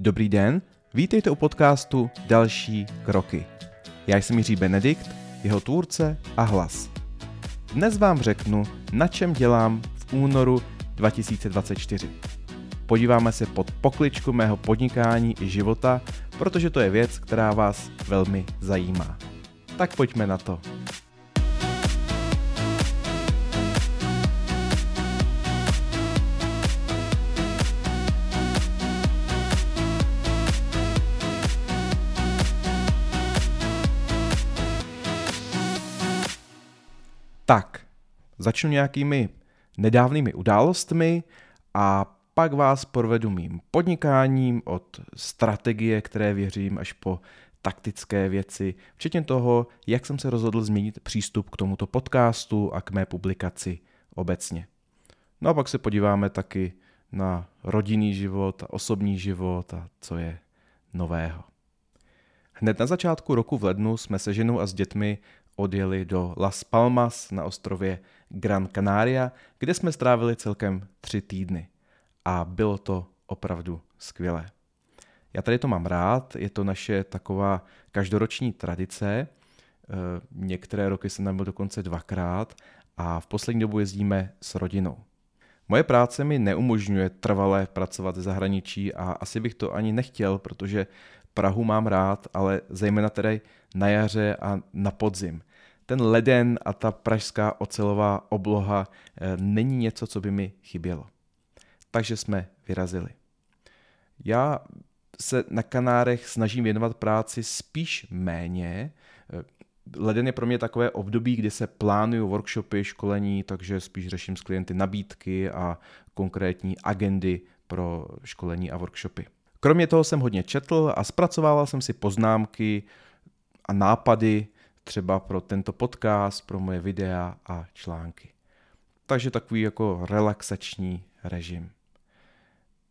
Dobrý den, vítejte u podcastu Další kroky. Já jsem Jiří Benedikt, jeho tvůrce a hlas. Dnes vám řeknu, na čem dělám v únoru 2024. Podíváme se pod pokličku mého podnikání i života, protože to je věc, která vás velmi zajímá. Tak pojďme na to. Začnu nějakými nedávnými událostmi a pak vás provedu mým podnikáním od strategie, které věřím, až po taktické věci, včetně toho, jak jsem se rozhodl změnit přístup k tomuto podcastu a k mé publikaci obecně. No a pak se podíváme taky na rodinný život a osobní život a co je nového. Hned na začátku roku v lednu jsme se ženou a s dětmi odjeli do Las Palmas na ostrově Gran Canaria, kde jsme strávili celkem tři týdny. A bylo to opravdu skvělé. Já tady to mám rád, je to naše taková každoroční tradice. E, některé roky jsem tam byl dokonce dvakrát a v poslední dobu jezdíme s rodinou. Moje práce mi neumožňuje trvalé pracovat v zahraničí a asi bych to ani nechtěl, protože Prahu mám rád, ale zejména tedy na jaře a na podzim ten leden a ta pražská ocelová obloha eh, není něco, co by mi chybělo. Takže jsme vyrazili. Já se na Kanárech snažím věnovat práci spíš méně. Eh, leden je pro mě takové období, kdy se plánují workshopy, školení, takže spíš řeším s klienty nabídky a konkrétní agendy pro školení a workshopy. Kromě toho jsem hodně četl a zpracovával jsem si poznámky a nápady třeba pro tento podcast, pro moje videa a články. Takže takový jako relaxační režim.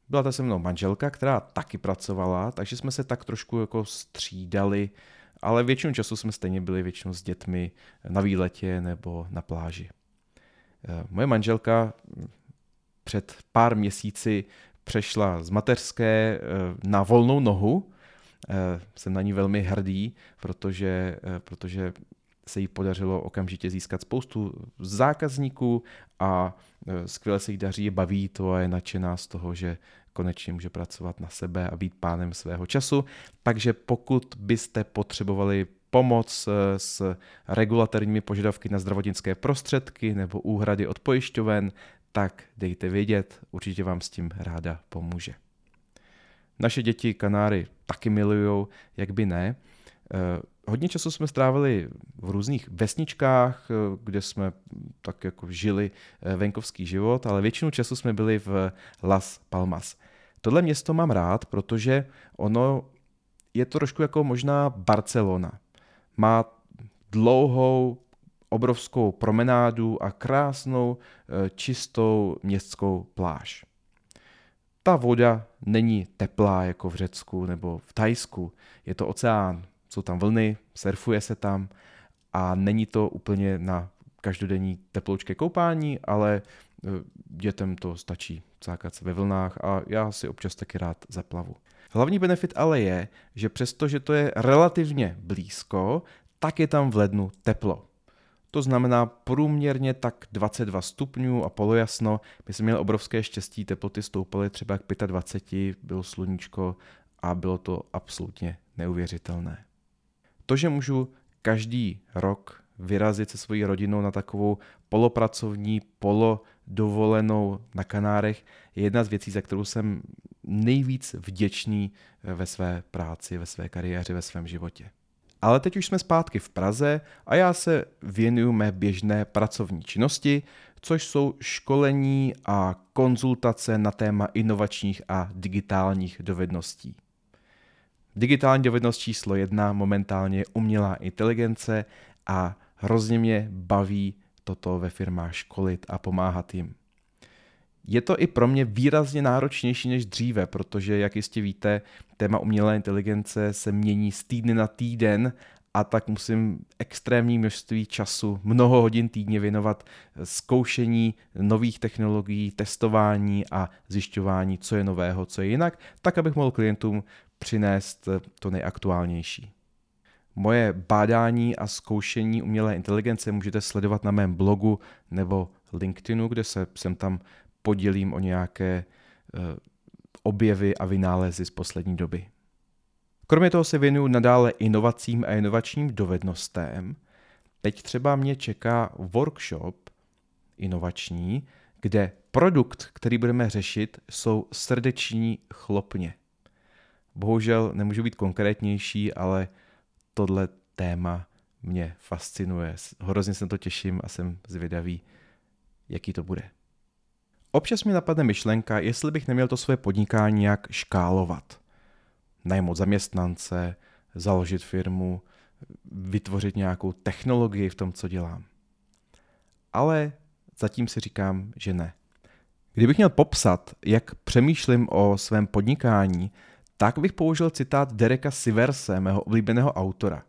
Byla to se mnou manželka, která taky pracovala, takže jsme se tak trošku jako střídali, ale většinu času jsme stejně byli většinou s dětmi na výletě nebo na pláži. Eh, moje manželka před pár měsíci přešla z mateřské eh, na volnou nohu, jsem na ní velmi hrdý, protože, eh, protože se jí podařilo okamžitě získat spoustu zákazníků a eh, skvěle se jí daří, baví to a je nadšená z toho, že konečně může pracovat na sebe a být pánem svého času. Takže pokud byste potřebovali pomoc s regulatorními požadavky na zdravotnické prostředky nebo úhrady od pojišťoven, tak dejte vědět, určitě vám s tím ráda pomůže. Naše děti Kanáry taky milujou, jak by ne. Eh, hodně času jsme strávili v různých vesničkách, eh, kde jsme tak jako žili eh, venkovský život, ale většinu času jsme byli v Las Palmas. Tohle město mám rád, protože ono je to trošku jako možná Barcelona. Má dlouhou, obrovskou promenádu a krásnou, čistou městskou pláž ta voda není teplá jako v Řecku nebo v Tajsku. Je to oceán, jsou tam vlny, surfuje se tam a není to úplně na každodenní teploučké koupání, ale e, dětem to stačí cákat se ve vlnách a já si občas taky rád zaplavu. Hlavní benefit ale je, že přestože to je relativně blízko, tak je tam v lednu teplo. To znamená průměrně tak 22 stupňů a polojasno. My jsme měli obrovské štěstí, teploty stoupaly třeba k 25, bylo sluníčko a bylo to absolutně neuvěřitelné. To, že můžu každý rok vyrazit se svojí rodinou na takovou polopracovní, polodovolenou na Kanárech, je jedna z věcí, za kterou jsem nejvíc vděčný ve své práci, ve své kariéře, ve svém životě. Ale teď už jsme zpátky v Praze a já se věnuju mé běžné pracovní činnosti, což jsou školení a konzultace na téma inovačních a digitálních dovedností. Digitální dovednost číslo jedna momentálně je umělá inteligence a hrozně mě baví toto ve firmách školit a pomáhat jim. Je to i pro mě výrazně náročnější než dříve, protože, jak jistě víte, téma umělé inteligence se mění z týdny na týden a tak musím extrémní množství času, mnoho hodin týdně věnovat zkoušení nových technologií, testování a zjišťování, co je nového, co je jinak, tak abych mohl klientům přinést to nejaktuálnější. Moje bádání a zkoušení umělé inteligence můžete sledovat na mém blogu nebo LinkedInu, kde se sem tam podělím o nějaké uh, objevy a vynálezy z poslední doby. Kromě toho se věnuju nadále inovacím a inovačním dovednostem. Teď třeba mě čeká workshop inovační, kde produkt, který budeme řešit, jsou srdeční chlopně. Bohužel nemůžu být konkrétnější, ale tohle téma mě fascinuje. Hrozně se to těším a jsem zvědavý, jaký to bude. Občas mi napadne myšlenka, jestli bych neměl to své podnikání nějak škálovat. Najmout zaměstnance, založit firmu, vytvořit nějakou technologii v tom, co dělám. Ale zatím si říkám, že ne. Kdybych měl popsat, jak přemýšlím o svém podnikání, tak bych použil citát Dereka Siverse, mého oblíbeného autora,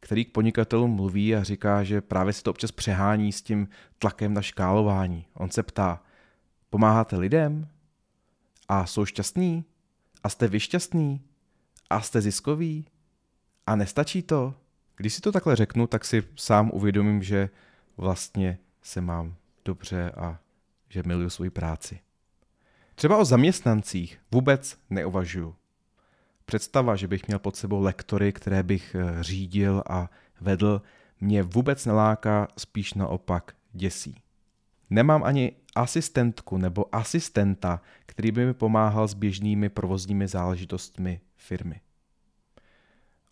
který k podnikatelům mluví a říká, že právě se to občas přehání s tím tlakem na škálování. On se ptá, pomáháte lidem? A jsou šťastní? A jste vy šťastní? A jste ziskový? A nestačí to? Když si to takhle řeknu, tak si sám uvědomím, že vlastně se mám dobře a že miluju svoji práci. Třeba o zaměstnancích vůbec neuvažuju. Představa, že bych měl pod sebou lektory, které bych eh, řídil a vedl, mě vůbec neláká, spíš naopak děsí. Nemám ani asistentku nebo asistenta, který by mi pomáhal s běžnými provozními záležitostmi firmy.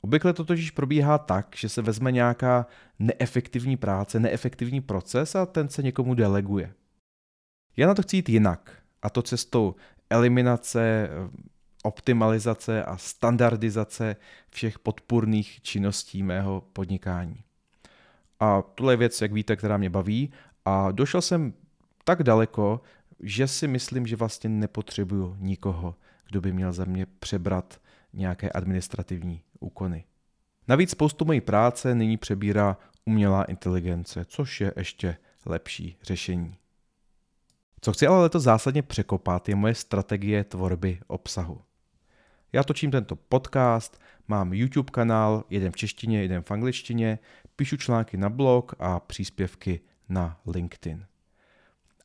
Obvykle to totiž probíhá tak, že se vezme nějaká neefektivní práce, neefektivní proces a ten se někomu deleguje. Já na to chci jít jinak, a to cestou eliminace optimalizace a standardizace všech podpůrných činností mého podnikání. A tohle je věc, jak víte, která mě baví a došel jsem tak daleko, že si myslím, že vlastně nepotřebuju nikoho, kdo by měl za mě přebrat nějaké administrativní úkony. Navíc spoustu mojí práce nyní přebírá umělá inteligence, což je ještě lepší řešení. Co chci ale letos zásadně překopat, je moje strategie tvorby obsahu. Já točím tento podcast, mám YouTube kanál, jeden v češtině, jeden v angličtině, píšu články na blog a příspěvky na LinkedIn.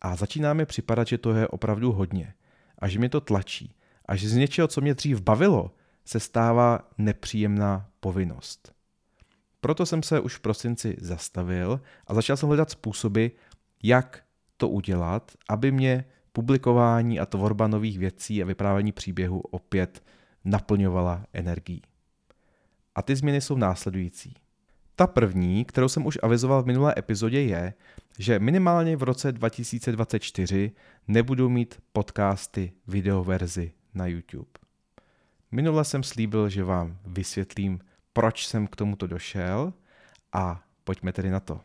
A začíná mi připadat, že to je opravdu hodně a že mě to tlačí a že z něčeho, co mě dřív bavilo, se stává nepříjemná povinnost. Proto jsem se už v prosinci zastavil a začal jsem hledat způsoby, jak to udělat, aby mě publikování a tvorba nových věcí a vyprávění příběhu opět naplňovala energií. A ty změny jsou následující. Ta první, kterou jsem už avizoval v minulé epizodě, je, že minimálně v roce 2024 nebudu mít podcasty videoverzi na YouTube. Minule jsem slíbil, že vám vysvětlím, proč jsem k tomuto došel a pojďme tedy na to.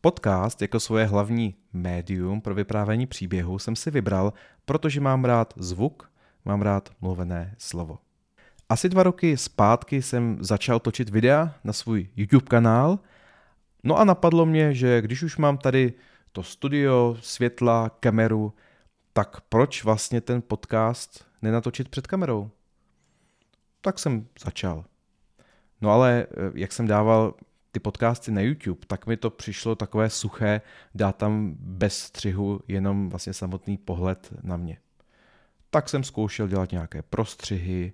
Podcast jako svoje hlavní médium pro vyprávění příběhu jsem si vybral, protože mám rád zvuk mám rád mluvené slovo. Asi dva roky zpátky jsem začal točit videa na svůj YouTube kanál, no a napadlo mě, že když už mám tady to studio, světla, kameru, tak proč vlastně ten podcast nenatočit před kamerou? Tak jsem začal. No ale eh, jak jsem dával ty podcasty na YouTube, tak mi to přišlo takové suché dát tam bez střihu jenom vlastně samotný pohled na mě tak jsem zkoušel dělat nějaké prostřihy,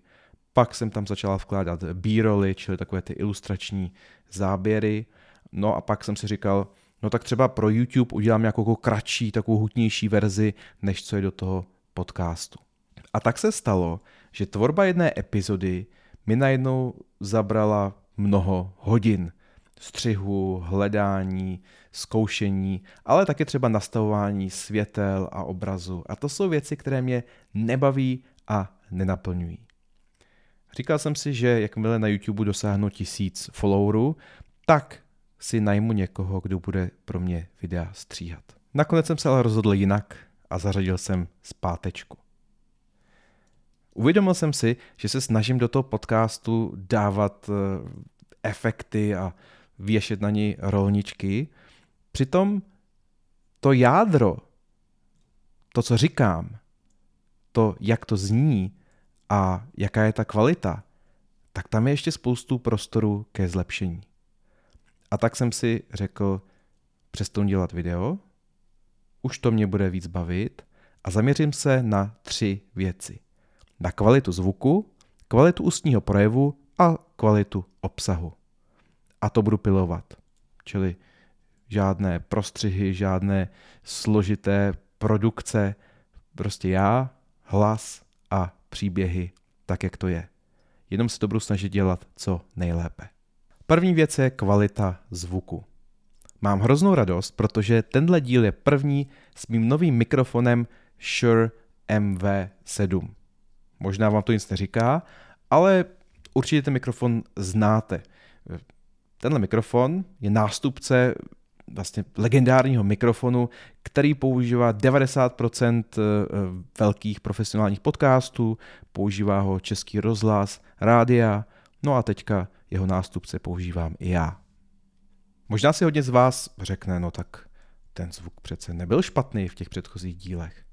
pak jsem tam začala vkládat b čili takové ty ilustrační záběry, no a pak jsem si říkal, no tak třeba pro YouTube udělám nějakou kratší, takovou hutnější verzi, než co je do toho podcastu. A tak se stalo, že tvorba jedné epizody mi najednou zabrala mnoho hodin – střihu, hledání, zkoušení, ale také třeba nastavování světel a obrazu. A to jsou věci, které mě nebaví a nenaplňují. Říkal jsem si, že jakmile na YouTube dosáhnu tisíc followerů, tak si najmu někoho, kdo bude pro mě videa stříhat. Nakonec jsem se ale rozhodl jinak a zařadil jsem zpátečku. Uvědomil jsem si, že se snažím do toho podcastu dávat eh, efekty a věšet na něj rolničky. Přitom to jádro, to, co říkám, to, jak to zní a jaká je ta kvalita, tak tam je ještě spoustu prostoru ke zlepšení. A tak jsem si řekl, přestanu dělat video, už to mě bude víc bavit a zaměřím se na tři věci. Na kvalitu zvuku, kvalitu ústního projevu a kvalitu obsahu. A to budu pilovat. Čili žádné prostřihy, žádné složité produkce, prostě já, hlas a příběhy tak, jak to je. Jenom se to budu snažit dělat co nejlépe. První věc je kvalita zvuku. Mám hroznou radost, protože tenhle díl je první s mým novým mikrofonem Shure MV7. Možná vám to nic neříká, ale určitě ten mikrofon znáte. Tenhle mikrofon je nástupce vlastně legendárního mikrofonu, který používá 90% eh, velkých profesionálních podcastů, používá ho Český rozhlas, rádia, no a teďka jeho nástupce používám i já. Možná si hodně z vás řekne, no tak ten zvuk přece nebyl špatný v těch předchozích dílech.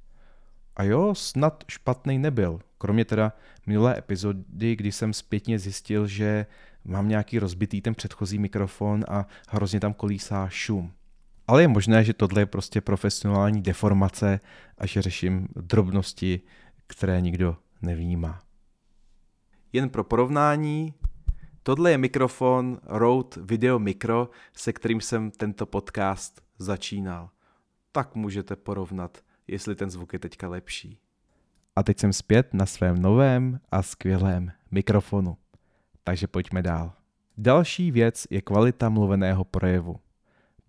A jo, snad špatný nebyl. Kromě teda minulé epizody, kdy jsem zpětně zjistil, že mám nějaký rozbitý ten předchozí mikrofon a hrozně tam kolísá šum. Ale je možné, že tohle je prostě profesionální deformace a že řeším drobnosti, které nikdo nevnímá. Jen pro porovnání, tohle je mikrofon Rode Video Micro, se kterým jsem tento podcast začínal. Tak můžete porovnat, jestli ten zvuk je teďka lepší. A teď jsem zpět na svém novém a skvělém mikrofonu. Takže pojďme dál. Další věc je kvalita mluveného projevu.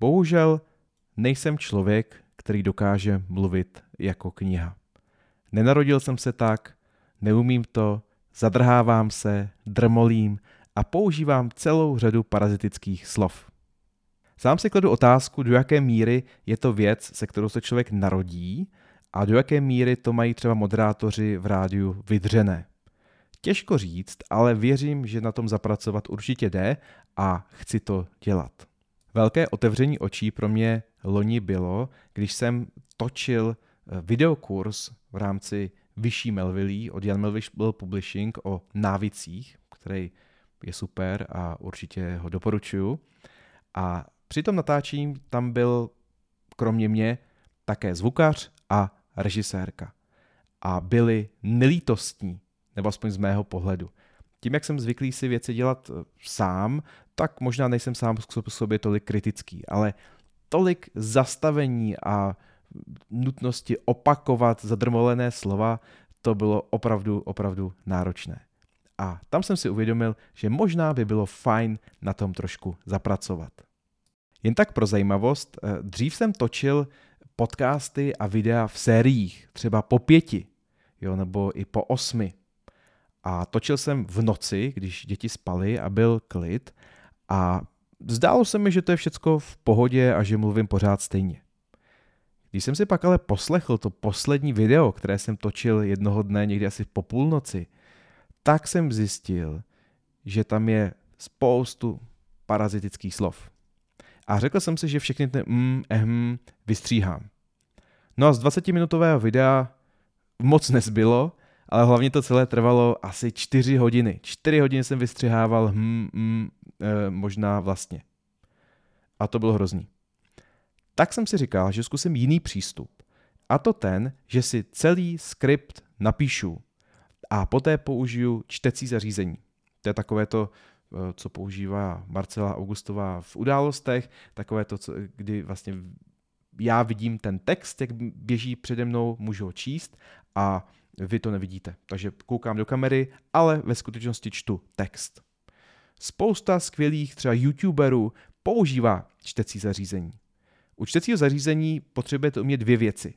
Bohužel nejsem člověk, který dokáže mluvit jako kniha. Nenarodil jsem se tak, neumím to, zadrhávám se, drmolím a používám celou řadu parazitických slov. Sám si kladu otázku, do jaké míry je to věc, se kterou se člověk narodí a do jaké míry to mají třeba moderátoři v rádiu vydřené. Těžko říct, ale věřím, že na tom zapracovat určitě jde a chci to dělat. Velké otevření očí pro mě loni bylo, když jsem točil eh, videokurs v rámci Vyšší Melvillí od Jan Melville Publishing o návicích, který je super a určitě ho doporučuju. A při tom natáčení tam byl kromě mě také zvukař a režisérka. A byli nelítostní nebo aspoň z mého pohledu. Tím, jak jsem zvyklý si věci dělat eh, sám, tak možná nejsem sám k sobě tolik kritický, ale tolik zastavení a nutnosti opakovat zadrmolené slova, to bylo opravdu, opravdu náročné. A tam jsem si uvědomil, že možná by bylo fajn na tom trošku zapracovat. Jen tak pro zajímavost, eh, dřív jsem točil podcasty a videa v sériích, třeba po pěti, jo, nebo i po osmi. A točil jsem v noci, když děti spaly a byl klid a zdálo se mi, že to je všecko v pohodě a že mluvím pořád stejně. Když jsem si pak ale poslechl to poslední video, které jsem točil jednoho dne někdy asi po půlnoci, tak jsem zjistil, že tam je spoustu parazitických slov. A řekl jsem si, že všechny ty mm, ehm vystříhám. No a z 20-minutového videa moc nezbylo, ale hlavně to celé trvalo asi čtyři hodiny. Čtyři hodiny jsem vystřihával hm, hm, e, možná vlastně. A to bylo hrozný. Tak jsem si říkal, že zkusím jiný přístup. A to ten, že si celý skript napíšu a poté použiju čtecí zařízení. To je takové to, eh, co používá Marcela Augustová v událostech, takové to, kdy vlastně já vidím ten text, jak běží přede mnou, můžu ho číst a vy to nevidíte. Takže koukám do kamery, ale ve skutečnosti čtu text. Spousta skvělých třeba youtuberů používá čtecí zařízení. U čtecího zařízení potřebujete umět dvě věci.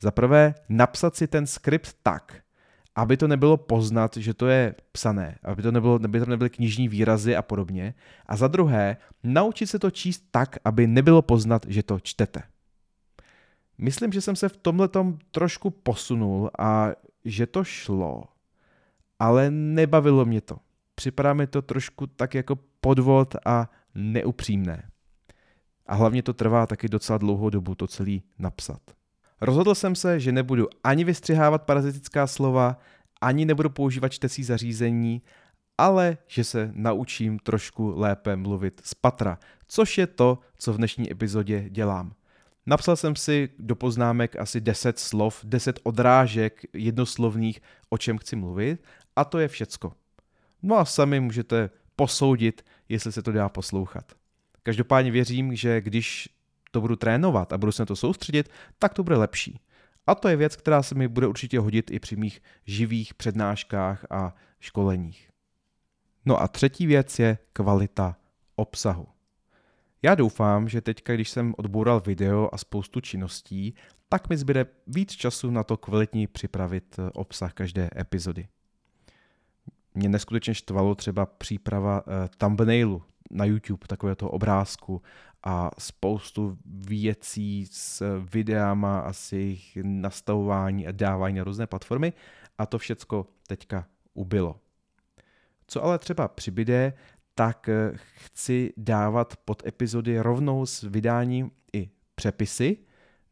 Za prvé, napsat si ten skript tak, aby to nebylo poznat, že to je psané, aby to nebylo, aby to nebyly knižní výrazy a podobně. A za druhé, naučit se to číst tak, aby nebylo poznat, že to čtete. Myslím, že jsem se v tomhle trošku posunul a že to šlo, ale nebavilo mě to. připadá mi to trošku tak jako podvod a neupřímné. A hlavně to trvá taky docela dlouhou dobu to celý napsat. Rozhodl jsem se, že nebudu ani vystřihávat parazitická slova, ani nebudu používat čtecí zařízení, ale že se naučím trošku lépe mluvit z patra, což je to, co v dnešní epizodě dělám. Napsal jsem si do poznámek asi 10 slov, 10 odrážek jednoslovných, o čem chci mluvit a to je všecko. No a sami můžete posoudit, jestli se to dá poslouchat. Každopádně věřím, že když to budu trénovat a budu se na to soustředit, tak to bude lepší. A to je věc, která se mi bude určitě hodit i při mých živých přednáškách a školeních. No a třetí věc je kvalita obsahu. Já doufám, že teďka, když jsem odboural video a spoustu činností, tak mi zbyde víc času na to kvalitně připravit eh, obsah každé epizody. Mě neskutečně štvalo třeba příprava uh, thumbnailu na YouTube, takového obrázku a spoustu věcí s videama a s jejich nastavování a dávání na různé platformy a to všecko teďka ubylo. Co ale třeba přibyde, tak eh, chci dávat pod epizody rovnou s vydáním i přepisy,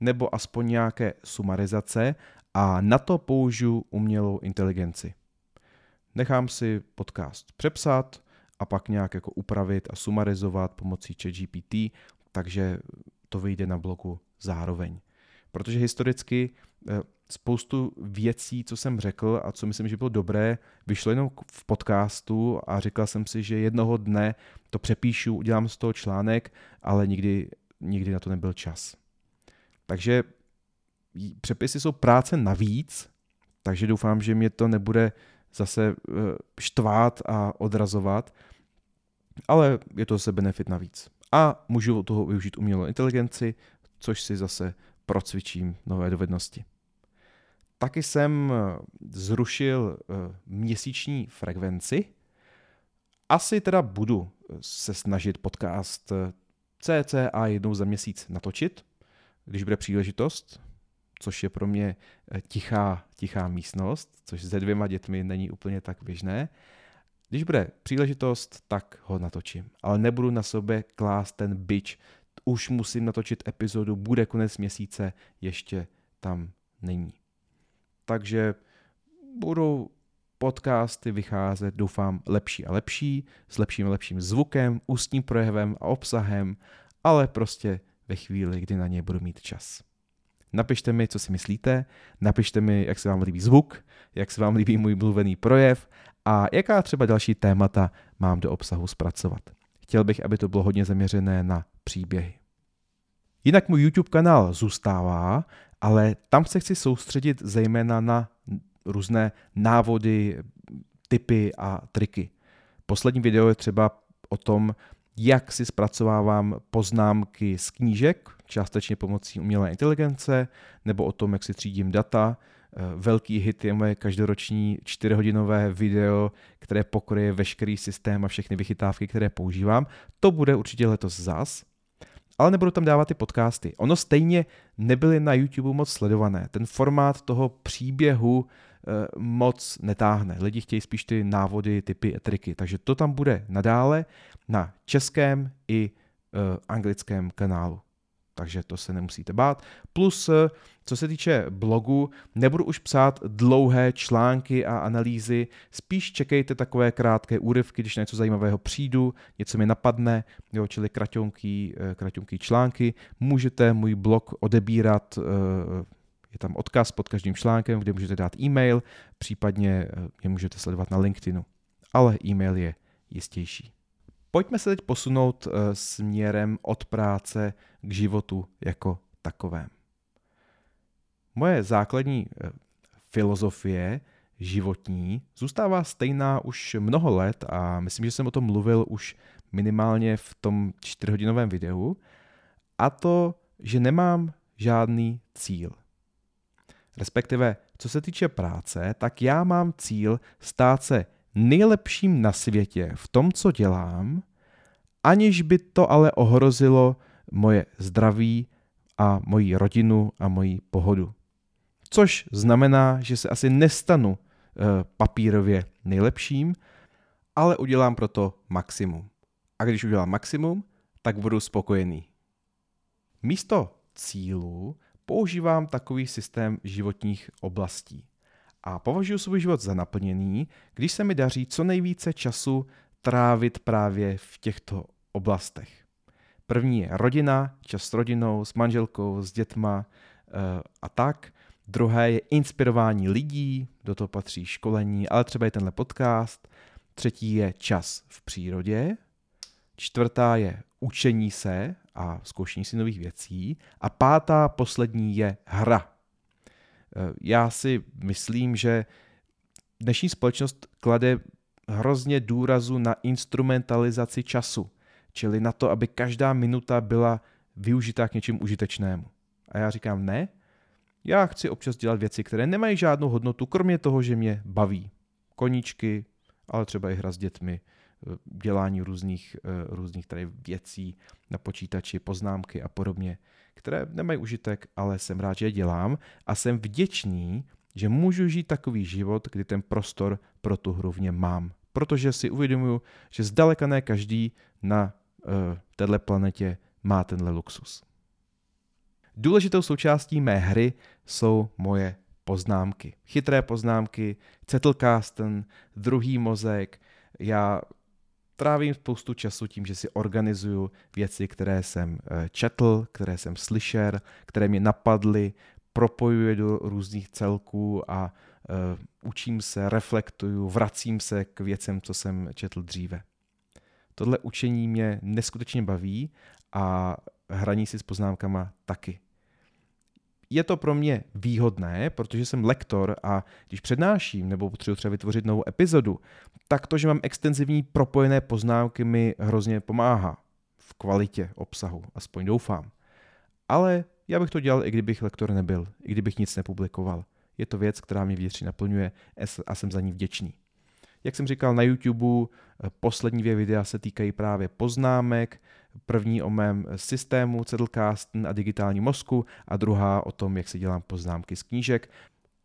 nebo aspoň nějaké sumarizace a na to použiju umělou inteligenci. Nechám si podcast přepsat a pak nějak jako upravit a sumarizovat pomocí ChatGPT, takže to vyjde na bloku zároveň. Protože historicky eh, spoustu věcí, co jsem řekl a co myslím, že bylo dobré, vyšlo jenom v podcastu a říkal jsem si, že jednoho dne to přepíšu, udělám z toho článek, ale nikdy, nikdy na to nebyl čas. Takže přepisy jsou práce navíc, takže doufám, že mě to nebude zase eh, štvát a odrazovat, ale je to zase benefit navíc. A můžu toho využít umělou inteligenci, což si zase procvičím nové dovednosti. Taky jsem eh, zrušil eh, měsíční frekvenci. Asi teda budu eh, se snažit podcast CCA jednou za měsíc natočit, když bude příležitost, což je pro mě tichá, tichá místnost, což se dvěma dětmi není úplně tak běžné. Když bude příležitost, tak ho natočím. Ale nebudu na sobě klást ten bič, už musím natočit epizodu, bude konec měsíce, ještě tam není. Takže budou podcasty vycházet, doufám, lepší a lepší, s lepším a lepším zvukem, ústním projevem a obsahem, ale prostě ve chvíli, kdy na ně budu mít čas. Napište mi, co si myslíte, napište mi, jak se vám líbí zvuk, jak se vám líbí můj mluvený projev a jaká třeba další témata mám do obsahu zpracovat. Chtěl bych, aby to bylo hodně zaměřené na příběhy. Jinak můj YouTube kanál zůstává, ale tam se chci soustředit zejména na různé návody, typy a triky. Poslední video je třeba o tom, jak si zpracovávám poznámky z knížek, částečně pomocí umělé inteligence, nebo o tom, jak si třídím data. Velký hit je moje každoroční čtyřhodinové video, které pokryje veškerý systém a všechny vychytávky, které používám. To bude určitě letos zas ale nebudu tam dávat ty podcasty. Ono stejně nebyly na YouTube moc sledované. Ten formát toho příběhu e, moc netáhne. Lidi chtějí spíš ty návody, typy a triky. Takže to tam bude nadále na českém i e, anglickém kanálu takže to se nemusíte bát. Plus, eh, co se týče blogu, nebudu už psát dlouhé články a analýzy, spíš čekejte takové krátké úryvky, když něco zajímavého přijdu, něco mi napadne, jo, čili kratonký, eh, kratonký články. Můžete můj blog odebírat, eh, je tam odkaz pod každým článkem, kde můžete dát e-mail, případně je můžete sledovat na LinkedInu. Ale e-mail je jistější. Pojďme se teď posunout eh, směrem od práce k životu jako takovém. Moje základní eh, filozofie životní zůstává stejná už mnoho let a myslím, že jsem o tom mluvil už minimálně v tom čtyřhodinovém videu a to, že nemám žádný cíl. Respektive, co se týče práce, tak já mám cíl stát se nejlepším na světě v tom, co dělám, aniž by to ale ohrozilo moje zdraví a moji rodinu a moji pohodu. Což znamená, že se asi nestanu eh, papírově nejlepším, ale udělám pro to maximum. A když udělám maximum, tak budu spokojený. Místo cílů používám takový systém životních oblastí. A považuji svůj život za naplněný, když se mi daří co nejvíce času trávit právě v těchto oblastech. První je rodina, čas s rodinou, s manželkou, s dětma e, a tak. Druhé je inspirování lidí, do toho patří školení, ale třeba i tenhle podcast. Třetí je čas v přírodě. Čtvrtá je učení se a zkoušení si nových věcí. A pátá, poslední je hra. Eh, já si myslím, že dnešní společnost klade hrozně důrazu na instrumentalizaci času, čili na to, aby každá minuta byla využitá k něčemu užitečnému. A já říkám ne, já chci občas dělat věci, které nemají žádnou hodnotu, kromě toho, že mě baví. Koníčky, ale třeba i hra s dětmi, eh, dělání různých, eh, různých tady věcí na počítači, poznámky a podobně, které nemají užitek, ale jsem rád, že je dělám a jsem vděčný, že můžu žít takový život, kdy ten prostor pro tu hru v něm mám. Protože si uvědomuju, že zdaleka ne každý na uh, této planetě má tenhle luxus. Důležitou součástí mé hry jsou moje poznámky. Chytré poznámky, Zettelkasten, druhý mozek. Já trávím spoustu času tím, že si organizuju věci, které jsem eh, četl, které jsem slyšel, které mě napadly, propojuji do různých celků a uh, učím se, reflektuju, vracím se k věcem, co jsem četl dříve. Tohle učení mě neskutečně baví a hraní si s poznámkama taky je to pro mě výhodné, protože jsem lektor a když přednáším nebo potřebuji třeba vytvořit novou epizodu, tak to, že mám extenzivní propojené poznámky, mi hrozně pomáhá v kvalitě obsahu, aspoň doufám. Ale já bych to dělal, i kdybych lektor nebyl, i kdybych nic nepublikoval. Je to věc, která mě vnitřně naplňuje a jsem za ní vděčný. Jak jsem říkal na YouTube, poslední dvě videa se týkají právě poznámek, První o mém systému Zettelkasten a digitální mozku a druhá o tom, jak si dělám poznámky z knížek.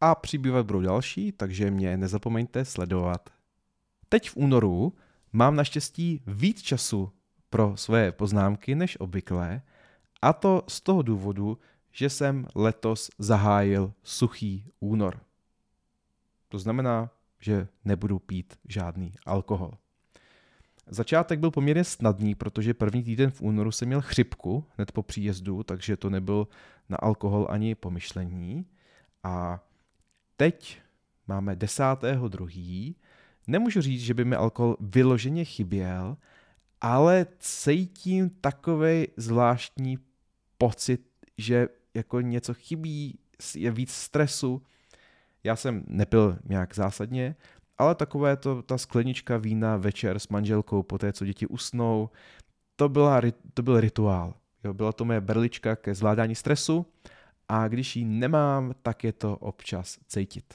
A přibývat budou další, takže mě nezapomeňte sledovat. Teď v únoru mám naštěstí víc času pro své poznámky než obvykle, a to z toho důvodu, že jsem letos zahájil suchý únor. To znamená, že nebudu pít žádný alkohol. Začátek byl poměrně snadný, protože první týden v únoru jsem měl chřipku hned po příjezdu, takže to nebyl na alkohol ani pomyšlení. A teď máme 10.2. Nemůžu říct, že by mi alkohol vyloženě chyběl, ale cítím takový zvláštní pocit, že jako něco chybí, je víc stresu. Já jsem nepil nějak zásadně, ale takové to, ta sklenička vína večer s manželkou po té, co děti usnou, to, byla, to byl rituál. Jo, byla to moje berlička ke zvládání stresu a když ji nemám, tak je to občas cítit.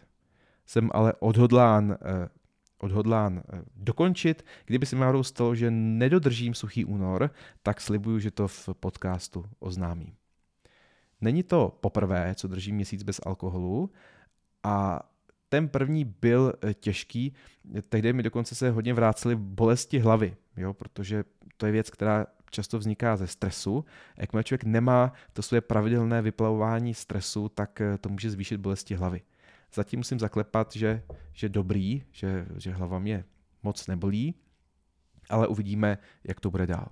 Jsem ale odhodlán, eh, odhodlán eh, dokončit. Kdyby se mi stalo, že nedodržím suchý únor, tak slibuju, že to v podcastu oznámím. Není to poprvé, co držím měsíc bez alkoholu a ten první byl eh, těžký, tehdy mi dokonce se hodně vrácely bolesti hlavy, jo, protože to je věc, která často vzniká ze stresu. Jakmile člověk nemá to své pravidelné vyplavování stresu, tak eh, to může zvýšit bolesti hlavy. Zatím musím zaklepat, že, že dobrý, že, že hlava mě moc nebolí, ale uvidíme, jak to bude dál.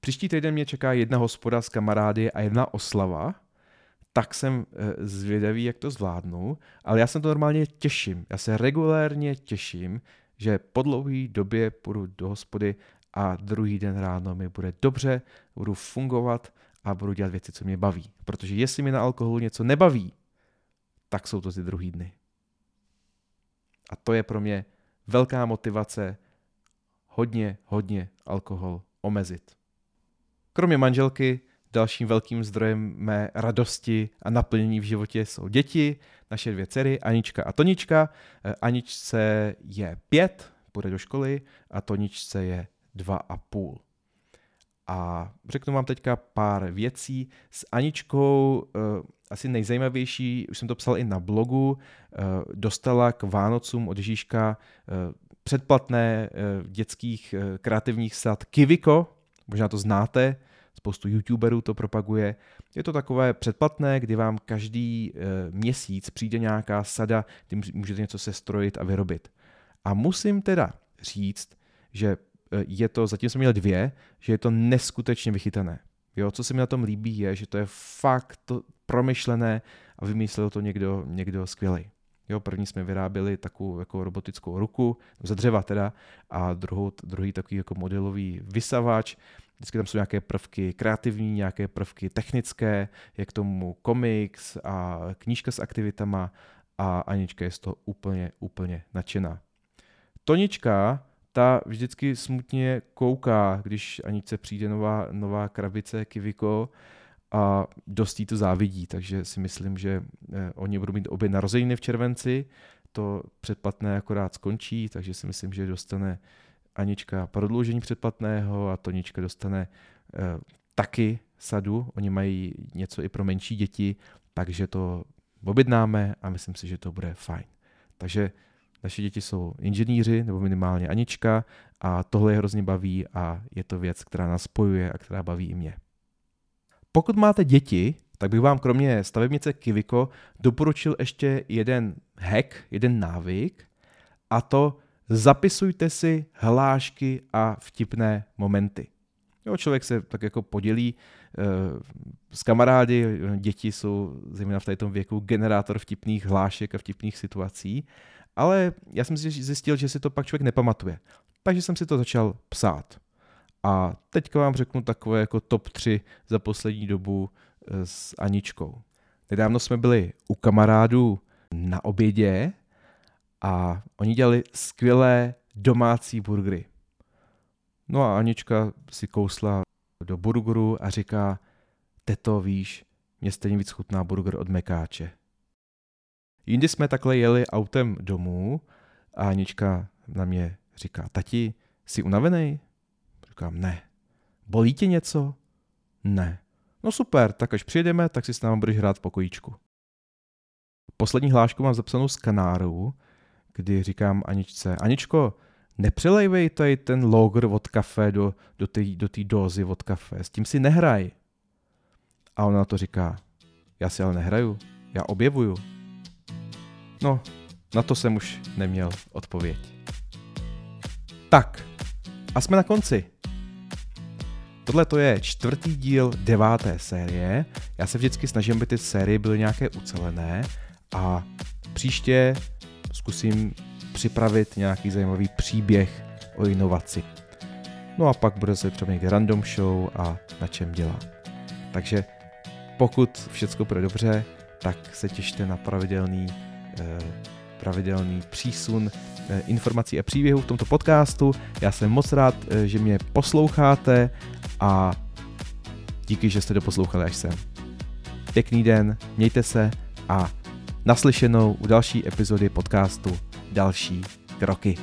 Příští týden mě čeká jedna hospoda s kamarády a jedna oslava, tak jsem eh, zvědavý, jak to zvládnu, ale já se to normálně těším. Já se regulérně těším, že po dlouhé době půjdu do hospody a druhý den ráno mi bude dobře, budu fungovat a budu dělat věci, co mě baví. Protože jestli mi na alkoholu něco nebaví, tak jsou to ty druhý dny. A to je pro mě velká motivace hodně, hodně alkohol omezit. Kromě manželky Dalším velkým zdrojem mé radosti a naplnění v životě jsou děti, naše dvě dcery, Anička a Tonička. Eh, Aničce je pět, půjde do školy a Toničce je dva a půl. A řeknu vám teďka pár věcí. S Aničkou uh, asi nejzajímavější, už jsem to psal i na blogu, uh, dostala k Vánocům od Ježíška předplatné dětských kreativních sad Kiviko, možná to znáte, spoustu youtuberů to propaguje. Je to takové předplatné, kdy vám každý měsíc přijde nějaká sada, kdy můžete něco sestrojit a vyrobit. A musím teda říct, že je to, zatím jsem měl dvě, že je to neskutečně vychytané. Jo, co se mi na tom líbí, je, že to je fakt to promyšlené a vymyslel to někdo, někdo skvělý. Jo, první jsme vyráběli takovou jako robotickou ruku, ze dřeva teda, a druhou, druhý takový jako modelový vysavač. Vždycky tam jsou nějaké prvky kreativní, nějaké prvky technické, je k tomu komiks a knížka s aktivitama a Anička je z toho úplně, úplně nadšená. Tonička ta vždycky smutně kouká, když Aničce přijde nová, nová krabice Kiviko a dost jí to závidí, takže si myslím, že eh, oni budou mít obě narozeniny v červenci, to předplatné akorát skončí, takže si myslím, že dostane Anička prodloužení předplatného a Tonička dostane eh, taky sadu. Oni mají něco i pro menší děti, takže to objednáme a myslím si, že to bude fajn. Takže naše děti jsou inženýři, nebo minimálně Anička, a tohle je hrozně baví a je to věc, která nás spojuje a která baví i mě. Pokud máte děti, tak bych vám kromě stavebnice Kiviko doporučil ještě jeden hack, jeden návyk, a to zapisujte si hlášky a vtipné momenty. Jo, člověk se tak jako podělí e, s kamarády, děti jsou zejména v tom věku generátor vtipných hlášek a vtipných situací ale já jsem si zjistil, že si to pak člověk nepamatuje. Takže jsem si to začal psát. A teďka vám řeknu takové jako top 3 za poslední dobu eh, s Aničkou. Nedávno jsme byli u kamarádů na obědě a oni dělali skvělé domácí burgery. No a Anička si kousla do burgeru a říká, teto víš, mě stejně víc chutná burger od Mekáče. Jindy jsme takhle jeli autem domů a Anička na mě říká, tati, jsi unavený? Říkám, ne. Bolí tě něco? Ne. No super, tak až přijedeme, tak si s námi budeš hrát v pokojíčku. Poslední hlášku mám zapsanou z Kanáru, kdy říkám Aničce, Aničko, nepřelejvej tady ten loger od kafe do, do té do dózy od kafe, s tím si nehraj. A ona to říká, já si ale nehraju, já objevuju. No, na to jsem už neměl odpověď. Tak, a jsme na konci. Tohle to je čtvrtý díl deváté série. Já se vždycky snažím, aby ty série byly nějaké ucelené a příště zkusím připravit nějaký zajímavý příběh o inovaci. No a pak bude se třeba někde random show a na čem dělám. Takže pokud všechno bude dobře, tak se těšte na pravidelný Eh, pravidelný přísun eh, informací a příběhů v tomto podcastu. Já jsem moc rád, eh, že mě posloucháte a díky, že jste doposlouchali až sem. Pěkný den, mějte se a naslyšenou u další epizody podcastu Další kroky.